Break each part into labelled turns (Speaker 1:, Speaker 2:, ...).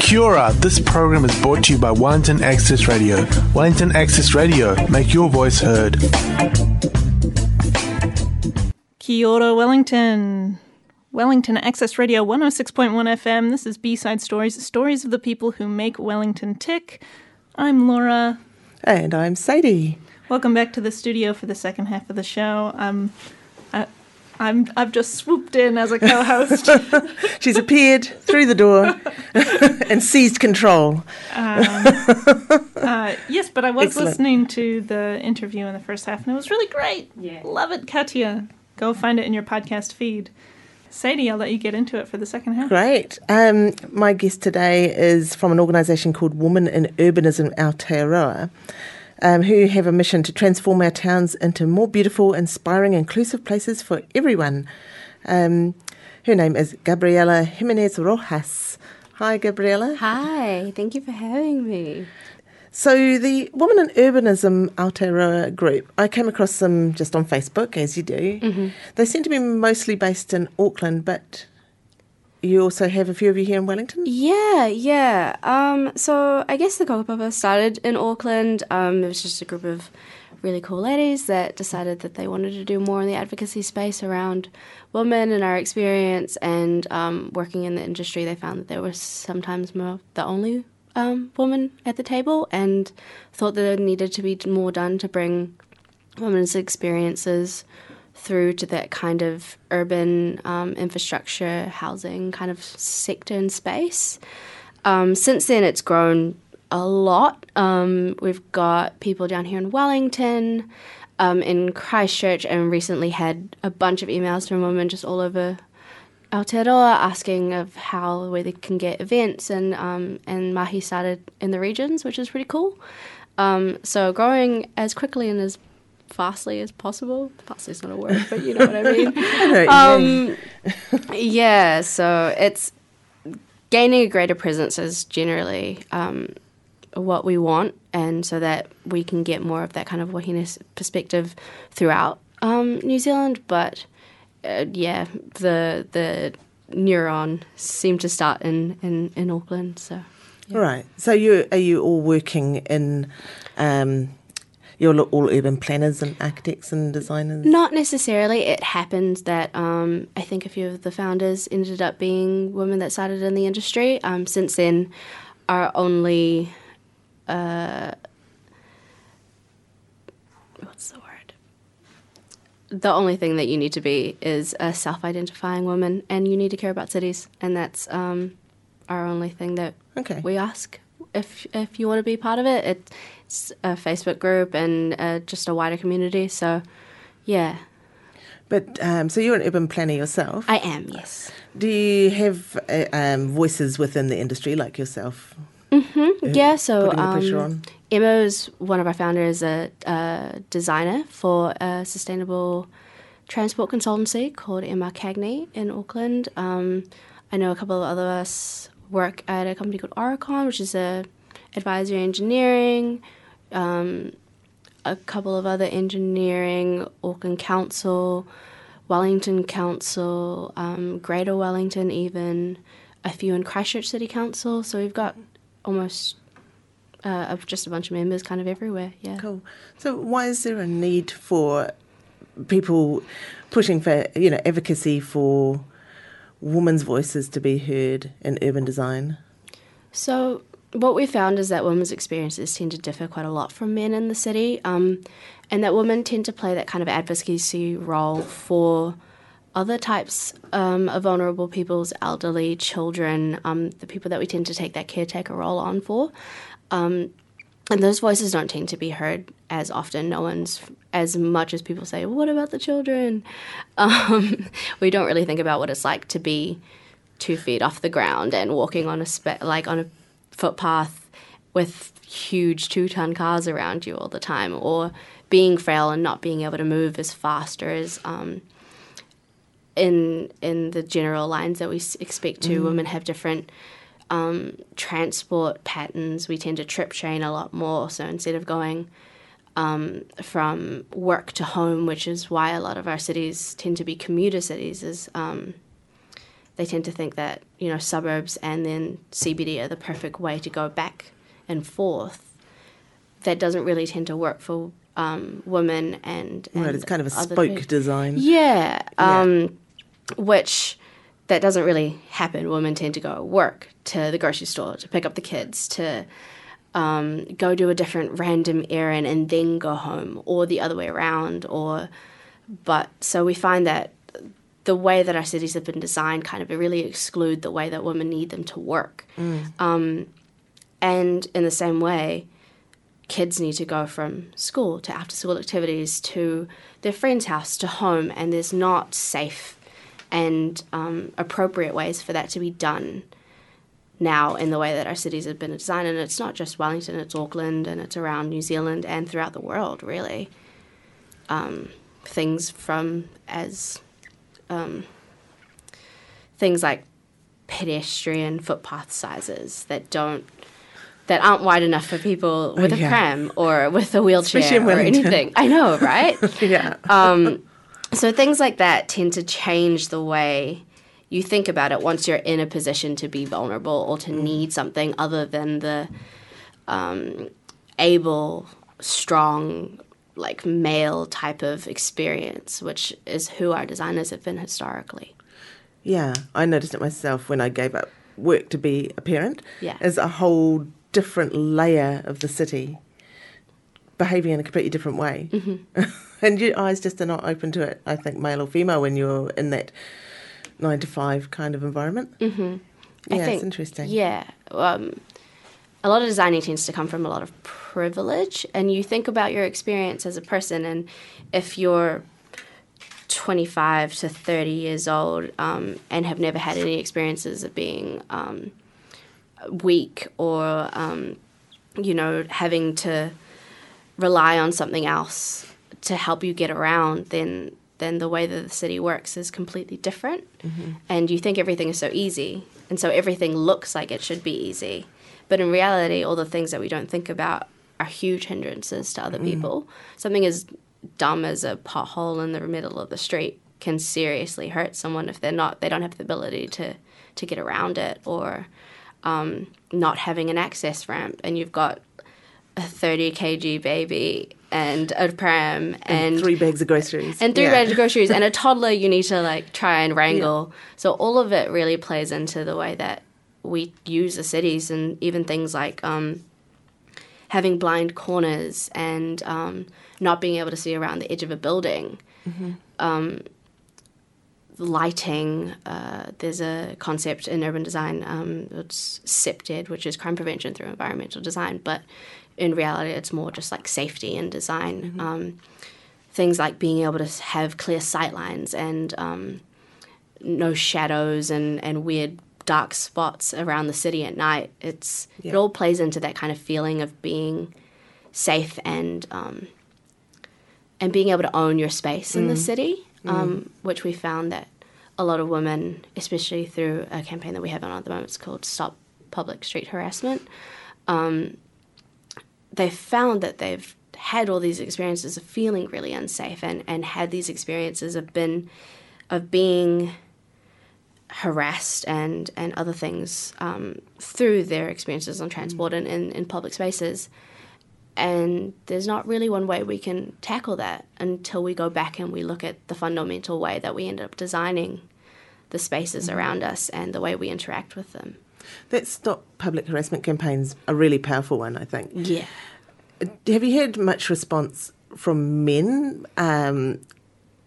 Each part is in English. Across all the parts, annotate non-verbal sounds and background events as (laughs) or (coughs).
Speaker 1: Kia this program is brought to you by Wellington Access Radio. Wellington Access Radio, make your voice heard.
Speaker 2: Kia Wellington. Wellington Access Radio 106.1 FM. This is B-Side Stories, stories of the people who make Wellington tick. I'm Laura.
Speaker 3: And I'm Sadie.
Speaker 2: Welcome back to the studio for the second half of the show. Um, I, I'm I've just swooped in as a co-host. (laughs)
Speaker 3: She's appeared through the door (laughs) and seized control.
Speaker 2: uh, yes, but I was
Speaker 3: Excellent.
Speaker 2: listening to the interview in the first half, and it was really great.
Speaker 4: Yeah.
Speaker 2: Love it, Katia. Go find it in your podcast feed. Sadie, I'll let you get into it for the second half.
Speaker 3: Great. Um, my guest today is from an organisation called Women in Urbanism Aotearoa, um, who have a mission to transform our towns into more beautiful, inspiring, inclusive places for everyone. Um, her name is Gabriela Jimenez Rojas. Hi, Gabriela.
Speaker 4: Hi, thank you for having me.
Speaker 3: So the Women in Urbanism Aotearoa group, I came across them just on Facebook, as you do. They seem to be mostly based in Auckland, but you also have a few of you here in Wellington.
Speaker 4: Yeah, yeah. Um, so I guess the kaupapa started in Auckland. Um, it was just a group of really cool ladies that decided that they wanted to do more in the advocacy space around women and our experience. And um, working in the industry, they found that there was sometimes more the only um, woman at the table, and thought that there needed to be more done to bring women's experiences through to that kind of urban um, infrastructure, housing kind of sector and space. Um, since then, it's grown a lot. Um, we've got people down here in Wellington, um, in Christchurch, and recently had a bunch of emails from women just all over Aotearoa asking of how where they can get events, and um, and Mahi started in the regions, which is pretty cool. Um, so growing as quickly and as fastly as possible. Fastly is not a word, but you know what I mean. (laughs) um, (laughs) yeah, so it's gaining a greater presence is generally um, what we want, and so that we can get more of that kind of wahine perspective throughout um, New Zealand. But uh, yeah, the the neuron seemed to start in, in, in Auckland, so.
Speaker 3: Right. So you are you all working in? Um, you're all urban planners and architects and designers.
Speaker 4: Not necessarily. It happened that um, I think a few of the founders ended up being women that started in the industry. Um, since then, our only uh, what's the word? The only thing that you need to be is a self-identifying woman, and you need to care about cities, and that's um, our only thing that
Speaker 3: Okay.
Speaker 4: we ask. If if you want to be part of it, it's a Facebook group and uh, just a wider community. So, yeah,
Speaker 3: But um, so you're an urban planner yourself.
Speaker 4: I am. Yes.
Speaker 3: Do you have uh, um, voices within the industry like yourself?
Speaker 4: Yeah. So
Speaker 3: putting the pressure
Speaker 4: um? Emma is one of our founders, a, a designer for a sustainable transport consultancy called MRCagney in Auckland. Um, I know a couple of other us work at a company called Aurecon, which is a advisory engineering. Um, a couple of other engineering, Auckland Council, Wellington Council, um, Greater Wellington, even a few in Christchurch City Council. So we've got almost uh, of just a bunch of members kind of everywhere. Yeah.
Speaker 3: Cool. So why is there a need for people pushing for you know advocacy for women's voices to be heard in urban design?
Speaker 4: So what we found is that women's experiences tend to differ quite a lot from men in the city, um, and that women tend to play that kind of advocacy role for other types um, of vulnerable peoples, elderly, children, um, the people that we tend to take that caretaker role on for. Um, and those voices don't tend to be heard as often. No one's as much as people say, "What about the children?" (laughs) Um, we don't really think about what it's like to be two feet off the ground and walking on a spe- like on a footpath with huge two-ton cars around you all the time, or being frail and not being able to move as fast or as um, in in the general lines that we expect to. Women have different um, transport patterns. We tend to trip chain a lot more. So instead of going um, from work to home, which is why a lot of our cities tend to be commuter cities, is um, they tend to think that you know suburbs and then CBD are the perfect way to go back and forth. That doesn't really tend to work for um, women and, and
Speaker 3: right, it's kind of a spoke
Speaker 4: people.
Speaker 3: design.
Speaker 4: Yeah, um, which that doesn't really happen. Women tend to go work to the grocery store to pick up the kids to um, go do a different random errand and then go home, or the other way around. Or but so we find that the way that our cities have been designed kind of really exclude the way that women need them to work. Um, and in the same way, kids need to go from school to after school activities to their friend's house to home, and there's not safe and um, appropriate ways for that to be done now in the way that our cities have been designed. And it's not just Wellington, it's Auckland and it's around New Zealand and throughout the world, really. Um, things from as um, things like pedestrian footpath sizes that don't that aren't wide enough for people with a
Speaker 3: yeah.
Speaker 4: pram or with a wheelchair or anything. I know, right? (laughs)
Speaker 3: yeah.
Speaker 4: Um, so things like that tend to change the way you think about it once you're in a position to be vulnerable or to need something other than the um, able, strong, like male type of experience, which is who our designers have been historically.
Speaker 3: Yeah, I noticed it myself when I gave up work to be a parent.
Speaker 4: Yeah.
Speaker 3: As a whole different layer of the city behaving in a completely different way.
Speaker 4: Mm-hmm. (laughs)
Speaker 3: and your eyes just are not open to it, I think, male or female, when you're in that nine to five kind of environment. Mm-hmm. Yeah,
Speaker 4: I think,
Speaker 3: it's interesting.
Speaker 4: Yeah. Um, a lot of designing tends to come from a lot of privilege, and you think about your experience as a person, and if you're 25 to 30 years old um, and have never had any experiences of being um, weak or, um, you know, having to rely on something else to help you get around, then then the way that the city works is completely different. And you think everything is so easy, and so everything looks like it should be easy. But in reality, all the things that we don't think about are huge hindrances to other people. Something as dumb as a pothole in the middle of the street can seriously hurt someone if they're not they don't have the ability to to get around it or um, not having an access ramp and you've got a 30 kg baby and a pram and,
Speaker 3: three bags of groceries.
Speaker 4: and three
Speaker 3: Yeah.
Speaker 4: bags of groceries and a (laughs) toddler you need to like try and wrangle so all of it really plays into the way that we use the cities and even things like um, having blind corners and um, not being able to see around the edge of a building um, lighting. Uh, there's a concept in urban design. Um, it's which is crime prevention through environmental design, but in reality, it's more just like safety and design. Um, things like being able to have clear sight lines and um, no shadows and, and weird dark spots around the city at night. It's it all plays into that kind of feeling of being safe and um, and being able to own your space in the city, um, which we found that a lot of women, especially through a campaign that we have on at the moment, it's called Stop Public Street Harassment. Um, they've found that they've had all these experiences of feeling really unsafe and, and had these experiences of been of being harassed and and other things um, through their experiences on transport and in, in public spaces and there's not really one way we can tackle that until we go back and we look at the fundamental way that we ended up designing the spaces around us and the way we interact with them.
Speaker 3: That stop public harassment campaigns a really powerful one, I think.
Speaker 4: Yeah.
Speaker 3: Have you had much response from men? Um,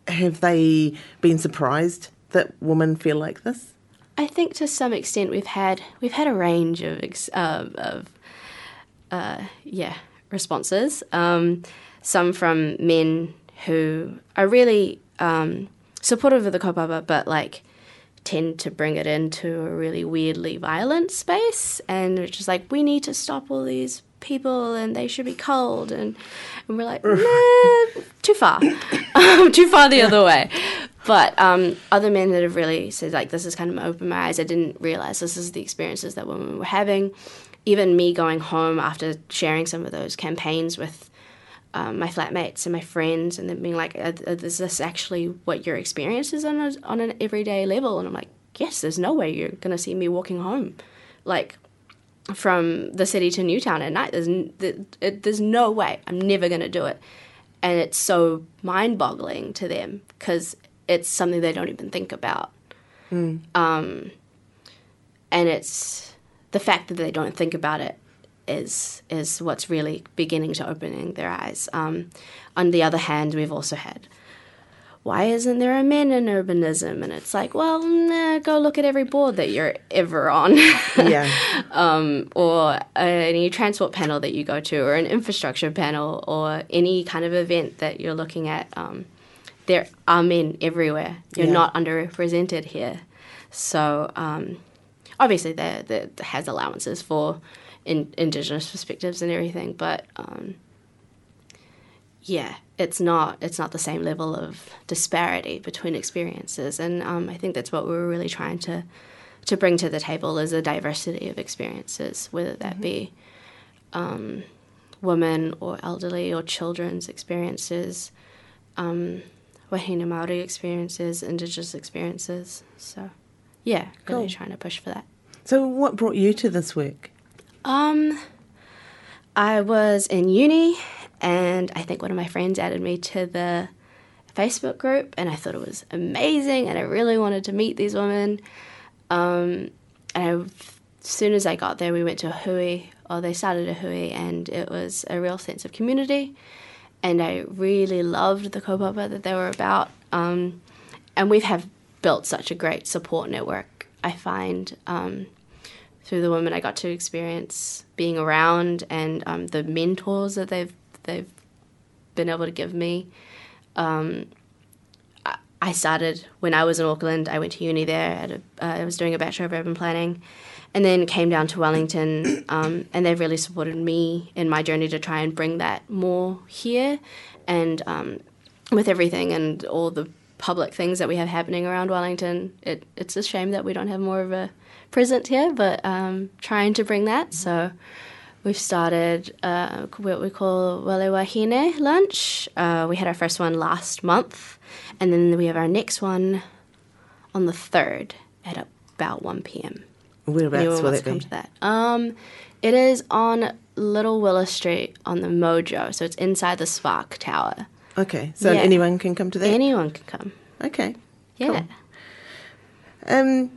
Speaker 3: have they been surprised that women feel like this?
Speaker 4: I think to some extent we've had we've had a range of um of uh, yeah responses. Um, some from men who are really um, supportive of the kaupapa, but like tend to bring it into a really weirdly violent space, and which is like we need to stop all these people and they should be cold and and we're like (laughs) nah, too far (laughs) um, too far the other way but um, other men that have really said like this has kind of opened my eyes i didn't realize this is the experiences that women were having even me going home after sharing some of those campaigns with um, my flatmates and my friends and then being like "Uh, is this actually what your experience is on, a, on an everyday level and i'm like yes, there's no way you're going to see me walking home. Like, from the city to Newtown at night. There's n- it, there's no way. I'm never going to do it. And it's so mind-boggling to them because it's something they don't even think about. Um, and it's the fact that they don't think about it is is what's really beginning to opening their eyes. Um, on the other hand, we've also had why isn't there a men in urbanism? And it's like, well, nah, go look at every board that you're ever on.
Speaker 3: Yeah. (laughs)
Speaker 4: um, or any transport panel that you go to, or an infrastructure panel, or any kind of event that you're looking at. Um, there are men everywhere. You're
Speaker 3: Yeah.
Speaker 4: not underrepresented here. So um, obviously there, there has allowances for in, indigenous perspectives and everything, but um, yeah, it's not it's not the same level of disparity between experiences, and um, I think that's what we were really trying to to bring to the table is a diversity of experiences, whether that be um, women or elderly or children's experiences, um, Wahine Maori experiences, Indigenous experiences. So, yeah, really
Speaker 3: Cool.
Speaker 4: trying to push for that.
Speaker 3: So, what brought you to this work?
Speaker 4: Um, I was in uni, and I think one of my friends added me to the Facebook group, and I thought it was amazing, and I really wanted to meet these women. Um, and I, as soon as I got there, we went to a hui, or they started a hui, and it was a real sense of community. And I really loved the kaupapa that they were about. Um, and we have built such a great support network, I find. Um, through the women I got to experience being around and um, the mentors that they've they've been able to give me. Um, I- started when I was in Auckland. I went to uni there. At a, uh, I was doing a bachelor of urban planning, and then came down to Wellington. (coughs) Um, and they've really supported me in my journey to try and bring that more here, and um, with everything and all the public things that we have happening around Wellington, it, it's a shame that we don't have more of a present here, but um, trying to bring that. So we've started uh, what we call Wale Wahine lunch. Uh, we had our first one last month, and then we have our next one on the 3rd at about 1 p.m.
Speaker 3: Whereabouts
Speaker 4: Anyone
Speaker 3: will it
Speaker 4: come
Speaker 3: be?
Speaker 4: to that. Um, it is on Little Willow Street on the Mojo, so it's inside the Spark Tower.
Speaker 3: Okay, so
Speaker 4: Yeah.
Speaker 3: anyone can come to that.
Speaker 4: Anyone can come.
Speaker 3: okay.
Speaker 4: Yeah.
Speaker 3: Um,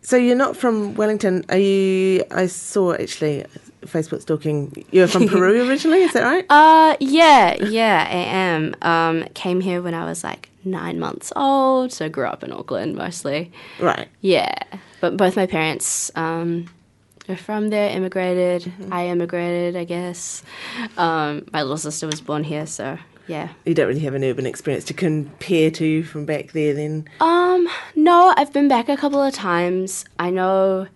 Speaker 3: so you're not from Wellington. Are you? I saw actually Facebook stalking. You're from Peru (laughs) originally. Is that right?
Speaker 4: Uh, yeah, yeah, I am. Um, came here when I was like nine months old, so grew up in Auckland mostly.
Speaker 3: Right.
Speaker 4: Yeah, but both my parents um, are from there, immigrated. I immigrated, I guess. Um, my little sister was born here, so yeah.
Speaker 3: You don't really have an urban experience to compare to from back there, then.
Speaker 4: Um, no, I've been back a couple of times. I know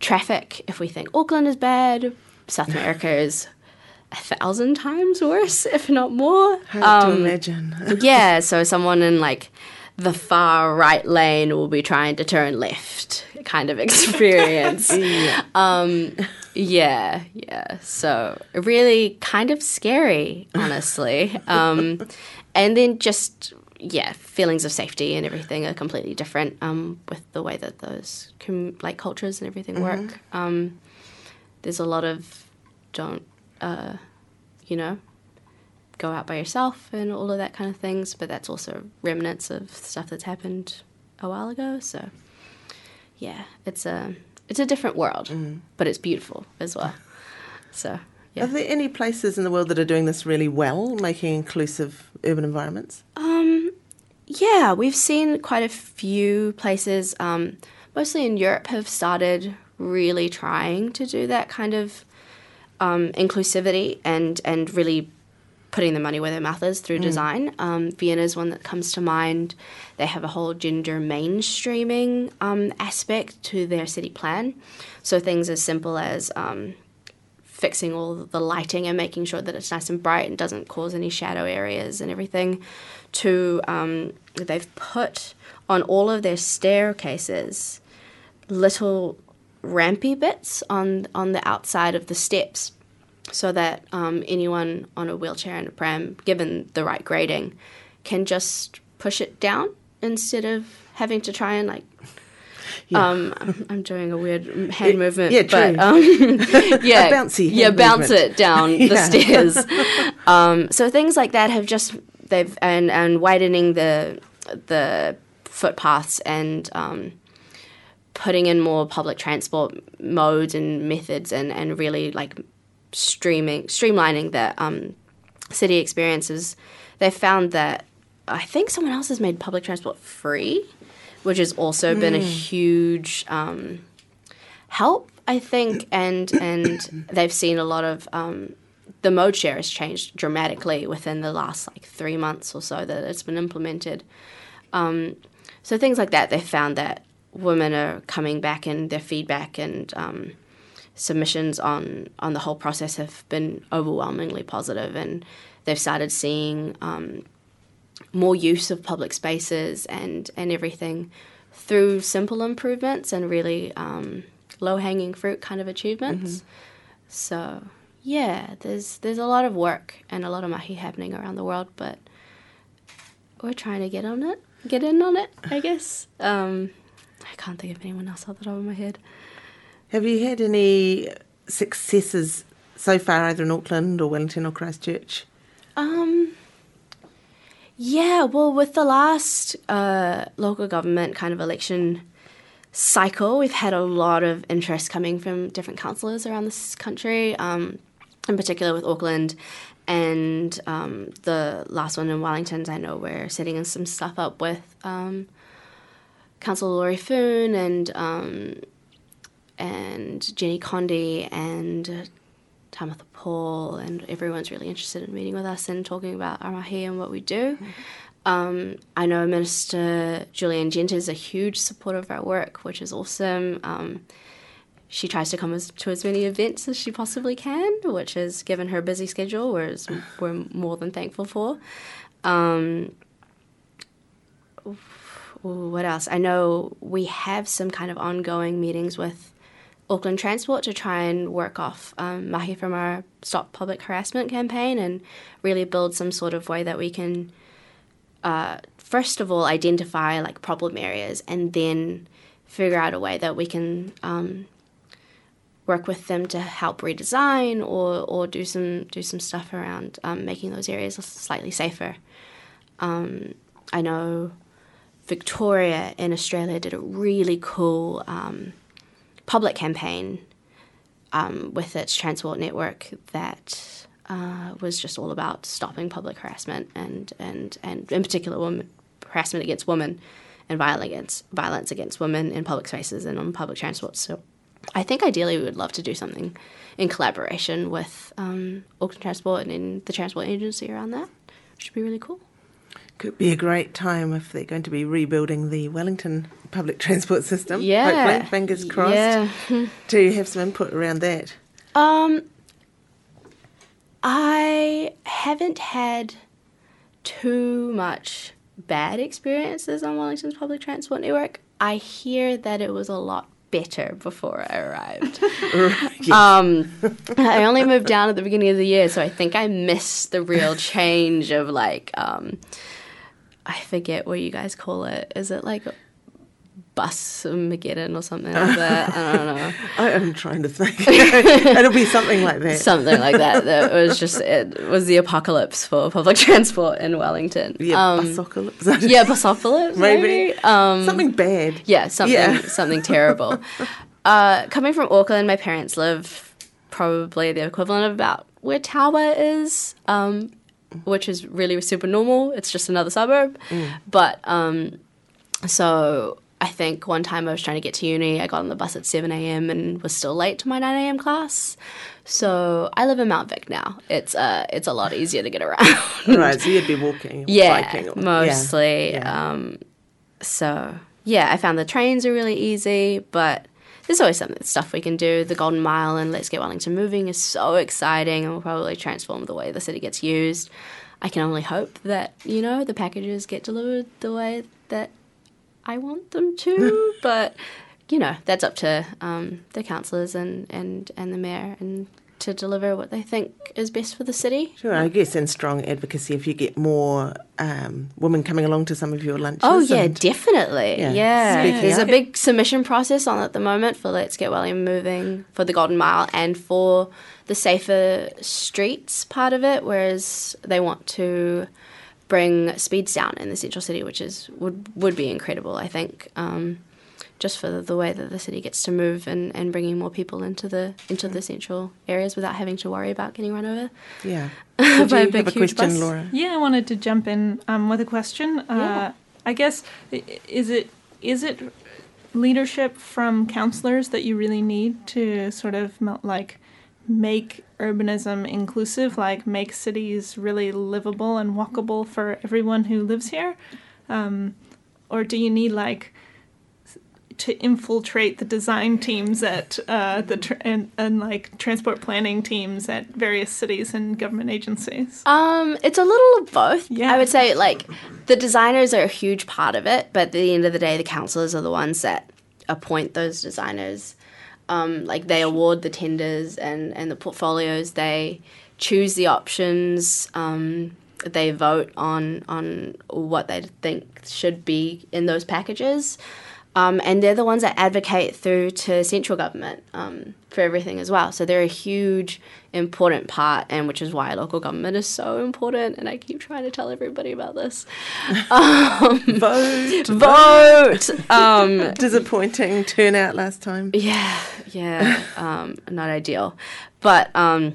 Speaker 4: traffic, if we think Auckland is bad, South America is a thousand times worse, if not more.
Speaker 3: Hard to
Speaker 4: Um,
Speaker 3: imagine. (laughs)
Speaker 4: yeah, so someone in like the far right lane will be trying to turn left kind of (laughs) experience. (laughs)
Speaker 3: yeah.
Speaker 4: um yeah, yeah. So really kind of scary, honestly. um and then just yeah, feelings of safety and everything are completely different um with the way that those com- like cultures and everything work. Um there's a lot of don't uh you know go out by yourself and all of that kind of things, but that's also remnants of stuff that's happened a while ago. So, yeah, it's a it's a different world, but it's beautiful as well. (laughs) So,
Speaker 3: Are there any places in the world that are doing this really well, making inclusive urban environments?
Speaker 4: Um, yeah, we've seen quite a few places, um, mostly in Europe, have started really trying to do that kind of um, inclusivity and and really putting the money where their mouth is through design. Um, Vienna is one that comes to mind. They have a whole gender mainstreaming um, aspect to their city plan. So things as simple as um, fixing all the lighting and making sure that it's nice and bright and doesn't cause any shadow areas and everything. To um, they've put on all of their staircases little rampy bits on on the outside of the steps so that um, anyone on a wheelchair and a pram, given the right grading, can just push it down instead of having to try and like
Speaker 3: Yeah.
Speaker 4: um, I'm- I'm doing a weird hand
Speaker 3: Yeah,
Speaker 4: movement,
Speaker 3: yeah,
Speaker 4: but
Speaker 3: true.
Speaker 4: um, (laughs) yeah,
Speaker 3: bouncy
Speaker 4: yeah, bounce
Speaker 3: movement.
Speaker 4: it down (laughs) the
Speaker 3: Yeah.
Speaker 4: stairs. (laughs) um, so things like that have just they've and and widening the the footpaths and um, putting in more public transport modes and methods and and really like streaming streamlining the um, city experiences. They found that I think someone else has made public transport free, which has also been a huge um, help, I think, and and they've seen a lot of um, the mode share has changed dramatically within the last like three months or so that it's been implemented. Um, so things like that, they found that women are coming back and their feedback and um, submissions on on the whole process have been overwhelmingly positive, and they've started seeing um, more use of public spaces and and everything through simple improvements and really um, low hanging fruit kind of achievements. So yeah, there's there's a lot of work and a lot of mahi happening around the world, but we're trying to get on it, get in on it, I guess. (sighs) Um, I can't think of anyone else off the top of my head.
Speaker 3: Have you had any successes so far, either in Auckland or Wellington or Christchurch?
Speaker 4: Um, yeah, well, with the last uh, local government kind of election cycle, we've had a lot of interest coming from different councillors around this country, um, in particular with Auckland. And um, the last one in Wellington, I know we're setting some stuff up with um, Councillor Laurie Foon and um, and Jenny Condie and Tamitha Paul, and everyone's really interested in meeting with us and talking about our mahi and what we do. Um, I know Minister Julie Anne Genter is a huge supporter of our work, which is awesome. Um, she tries to come as, to as many events as she possibly can, which has given her a busy schedule, whereas we're more than thankful for. Um, what else? I know we have some kind of ongoing meetings with Auckland Transport to try and work off um, mahi from our Stop Public Harassment campaign and really build some sort of way that we can, uh, first of all, identify like problem areas and then figure out a way that we can um, work with them to help redesign or, or do some do some stuff around um, making those areas slightly safer. Um, I know Victoria in Australia did a really cool um, public campaign um, with its transport network that uh, was just all about stopping public harassment and, and, and in particular women, harassment against women and violence against, violence against women in public spaces and on public transport. So I think ideally we would love to do something in collaboration with um, Auckland Transport and in the transport agency around that, which would be really cool.
Speaker 3: Could be a great time if they're going to be rebuilding the Wellington public (laughs) transport system.
Speaker 4: Yeah.
Speaker 3: Hopefully, fingers crossed,
Speaker 4: Yeah. (laughs)
Speaker 3: to have some input around that.
Speaker 4: Um, I haven't had too much bad experiences on Wellington's public transport network. I hear that it was a lot better before I arrived. (laughs) Um, I only moved down at the beginning of the year, so I think I missed the real change of like, um, I forget what you guys call it. Is it like bus Mageddon or something like (laughs) that? I don't know.
Speaker 3: I am trying to think. (laughs) It'll be something like that.
Speaker 4: something like that. That was just it was the apocalypse for public (laughs) transport in Wellington.
Speaker 3: yeah,
Speaker 4: um,
Speaker 3: busocalypse.
Speaker 4: yeah, busopocalypse,
Speaker 3: Maybe.
Speaker 4: maybe. Um,
Speaker 3: something bad.
Speaker 4: yeah, something
Speaker 3: Yeah.
Speaker 4: something terrible. Uh, coming from Auckland, my parents live probably the equivalent of about where Tawa is, um, which is really super normal. It's just another suburb, but um, so. I think one time I was trying to get to uni, I got on the bus at 7 a.m. and was still late to my 9 a.m. class. So I live in Mount Vic now. It's uh, it's a lot easier to get around. (laughs)
Speaker 3: right, so you'd be walking
Speaker 4: yeah,
Speaker 3: biking. Or,
Speaker 4: mostly.
Speaker 3: yeah.
Speaker 4: Um, so yeah, I found the trains are really easy, but there's always something stuff we can do. The Golden Mile and Let's Get Wellington Moving is so exciting and will probably transform the way the city gets used. I can only hope that you know the packages get delivered the way that I want them to, (laughs) but you know that's up to um, the councillors and, and, and the mayor and to deliver what they think is best for the city.
Speaker 3: Sure, I guess, and strong advocacy if you get more um, women coming along to some of your lunches.
Speaker 4: Oh yeah,
Speaker 3: and-
Speaker 4: definitely.
Speaker 3: Yeah.
Speaker 4: Yeah,
Speaker 3: Speaking
Speaker 4: there's a big submission process on at the moment for Let's Get Welling moving for the Golden Mile and for the safer streets part of it. Whereas they want to bring speeds down in the central city, which is would would be incredible. I think. Um, just for the, the way that the city gets to move and, and bringing more people into the into the central areas without having to worry about getting run over.
Speaker 3: Yeah. Did
Speaker 4: By a
Speaker 3: you
Speaker 4: big,
Speaker 3: have a
Speaker 4: huge
Speaker 3: question,
Speaker 4: bus.
Speaker 3: Laura?
Speaker 2: Yeah, I wanted to jump in um, with a question. Uh,
Speaker 4: Yeah.
Speaker 2: I guess is it is it leadership from councillors that you really need to sort of mel- like make urbanism inclusive, like make cities really livable and walkable for everyone who lives here, um, or do you need like to infiltrate the design teams at uh, the tr- and, and like transport planning teams at various cities and government agencies?
Speaker 4: Um, it's a little of both.
Speaker 2: Yeah.
Speaker 4: I would say like the designers are a huge part of it, but at the end of the day, the councillors are the ones that appoint those designers. Um, like they award the tenders and, and the portfolios. They choose the options. Um, they vote on on what they think should be in those packages. Um, and they're the ones that advocate through to central government um, for everything as well. So they're a huge, important part, and which is why local government is so important. And I keep trying to tell everybody about this. (laughs) Um,
Speaker 3: Vote.
Speaker 4: vote. (laughs) Um,
Speaker 3: Disappointing turnout last time.
Speaker 4: yeah, yeah, um, not ideal, but um,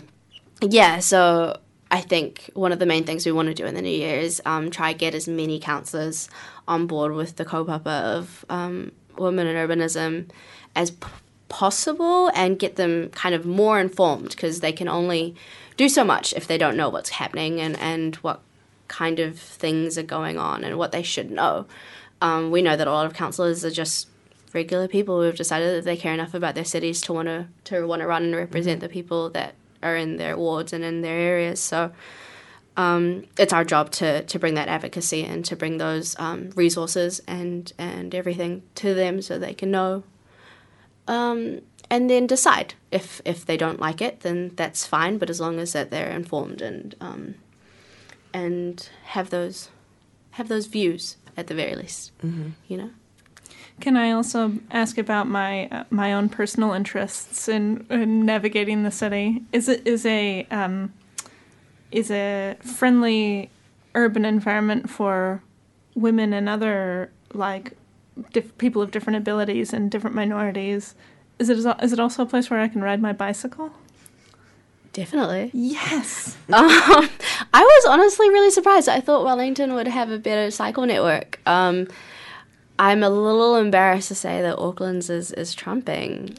Speaker 4: yeah. So I think one of the main things we want to do in the new year is um, try get as many councillors on board with the kaupapa of um, women in urbanism as p- possible, and get them kind of more informed because they can only do so much if they don't know what's happening and and what kind of things are going on and what they should know. Um, we know that a lot of councillors are just regular people who have decided that they care enough about their cities to want to to want to run and represent the people that are in their wards and in their areas. So um, it's our job to to bring that advocacy and to bring those um, resources and and everything to them so they can know. Um, and then decide if if they don't like it, then that's fine. But as long as that they're informed and um, and have those have those views at the very least, you know.
Speaker 2: Can I also ask about my uh, my own personal interests in, in navigating the city? Is it is a um, is a friendly urban environment for women and other like diff- people of different abilities and different minorities? Is it is it also a place where I can ride my bicycle?
Speaker 4: Definitely.
Speaker 2: Yes. (laughs)
Speaker 4: Um, I was honestly really surprised. I thought Wellington would have a better cycle network. Um, I'm a little embarrassed to say that Auckland's is, is trumping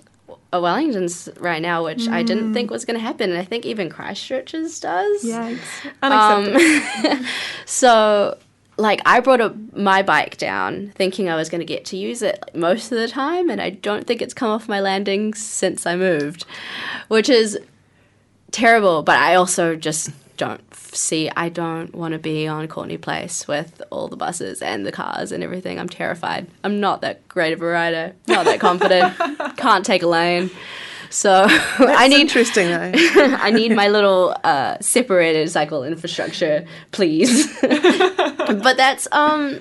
Speaker 4: Wellington's right now, which I didn't think was going to happen. And I think even Christchurch's does.
Speaker 2: Yikes. Unacceptable.
Speaker 4: Um, (laughs) so, like, I brought up my bike down thinking I was going to get to use it most of the time, and I don't think it's come off my landing since I moved, which is terrible. But I also just don't see. I don't want to be on Courtenay Place with all the buses and the cars and everything. I'm terrified. I'm not that great of a rider. Not that confident. (laughs) Can't take a lane. So (laughs) I need
Speaker 3: interesting though. (laughs)
Speaker 4: I need my little uh, separated cycle infrastructure, please. but that's um,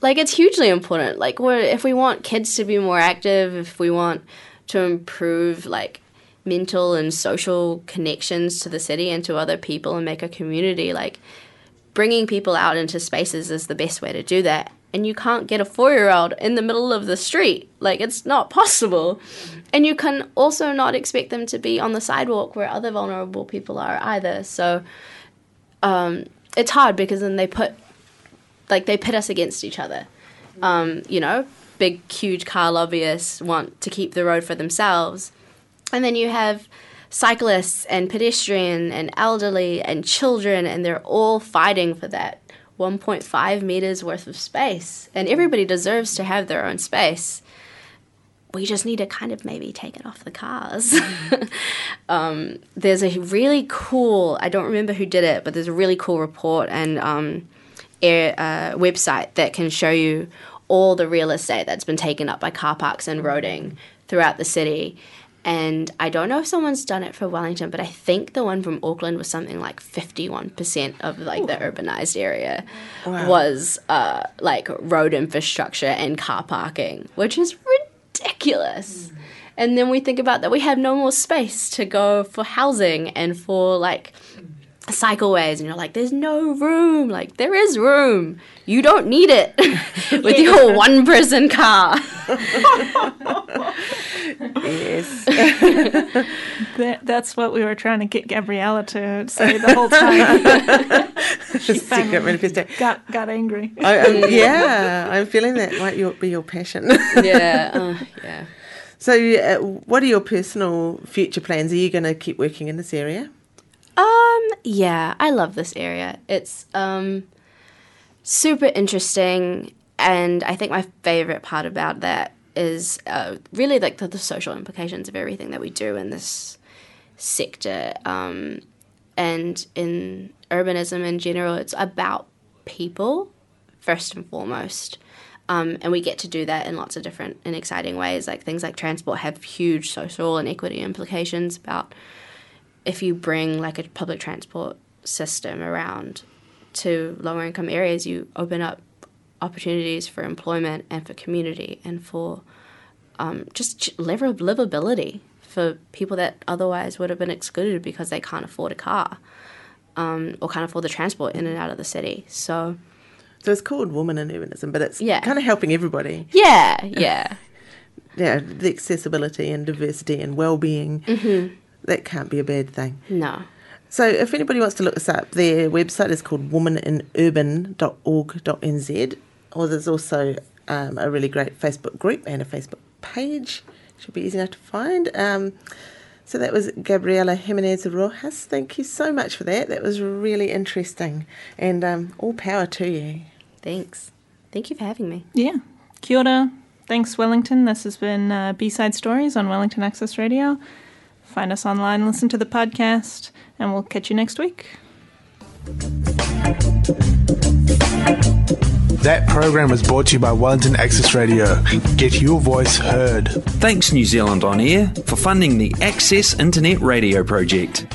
Speaker 4: like it's hugely important. Like, we're, if we want kids to be more active, if we want to improve like mental and social connections to the city and to other people and make a community, like bringing people out into spaces is the best way to do that. And you can't get a four year old in the middle of the street. Like, it's not possible. And you can also not expect them to be on the sidewalk where other vulnerable people are either. So um, it's hard because then they put, like, they pit us against each other. Um, you know, big, huge car lobbyists want to keep the road for themselves. And then you have cyclists and pedestrian and elderly and children, and they're all fighting for that 1.5 meters worth of space. And everybody deserves to have their own space. We just need to kind of maybe take it off the cars. (laughs) um, there's a really cool, I don't remember who did it, but there's a really cool report and um, air, uh, website that can show you all the real estate that's been taken up by car parks and roading throughout the city And I don't know if someone's done it for Wellington, but I think the one from Auckland was something like 51% of like the urbanized area was uh, like road infrastructure and car parking, which is ridiculous. And then we think about that we have no more space to go for housing and for like cycleways and you're like there's no room like there is room you don't need it (laughs) with your one person car (laughs)
Speaker 3: Yes.
Speaker 2: That, that's what we were trying to get Gabriela to say the whole time.
Speaker 3: Secret
Speaker 2: finally-
Speaker 3: manifesto.
Speaker 2: got got angry.
Speaker 3: I, um, yeah, I'm feeling that might your, be your passion.
Speaker 4: yeah uh, (laughs) yeah
Speaker 3: so, uh, what are your personal future plans? Are you going to keep working in this area?
Speaker 4: Um, yeah, I love this area. It's um super interesting and I think my favorite part about that is uh, really like the, the social implications of everything that we do in this sector. Um, and in urbanism in general, it's about people first and foremost. Um, and we get to do that in lots of different and exciting ways. Like things like transport have huge social and equity implications about if you bring like a public transport system around to lower income areas, you open up opportunities for employment and for community and for um, just livability for people that otherwise would have been excluded because they can't afford a car um, or can't afford the transport in and out of the city. So,
Speaker 3: So it's called Woman in Urbanism, but it's
Speaker 4: Yeah.
Speaker 3: kind of helping everybody.
Speaker 4: yeah, (laughs) yeah.
Speaker 3: Yeah, the accessibility and diversity and well-being.
Speaker 4: Mm-hmm.
Speaker 3: That can't be a bad thing.
Speaker 4: No.
Speaker 3: So if anybody wants to look this up, their website is called womaninurban.org.nz, or there's also um, a really great Facebook group and a Facebook page. Should be easy enough to find. Um, so that was Gabriela Jimenez Rojas. Thank you so much for that. That was really interesting, and um, all power to you.
Speaker 4: Thanks. Thank you for having me.
Speaker 2: Yeah. Kia ora. Thanks, Wellington. This has been uh, B-Side Stories on Wellington Access Radio. Find us online, listen to the podcast, and we'll catch you next week.
Speaker 1: That program was brought to you by Wellington Access Radio. Get your voice heard.
Speaker 5: Thanks, New Zealand On Air, for funding the Access Internet Radio project.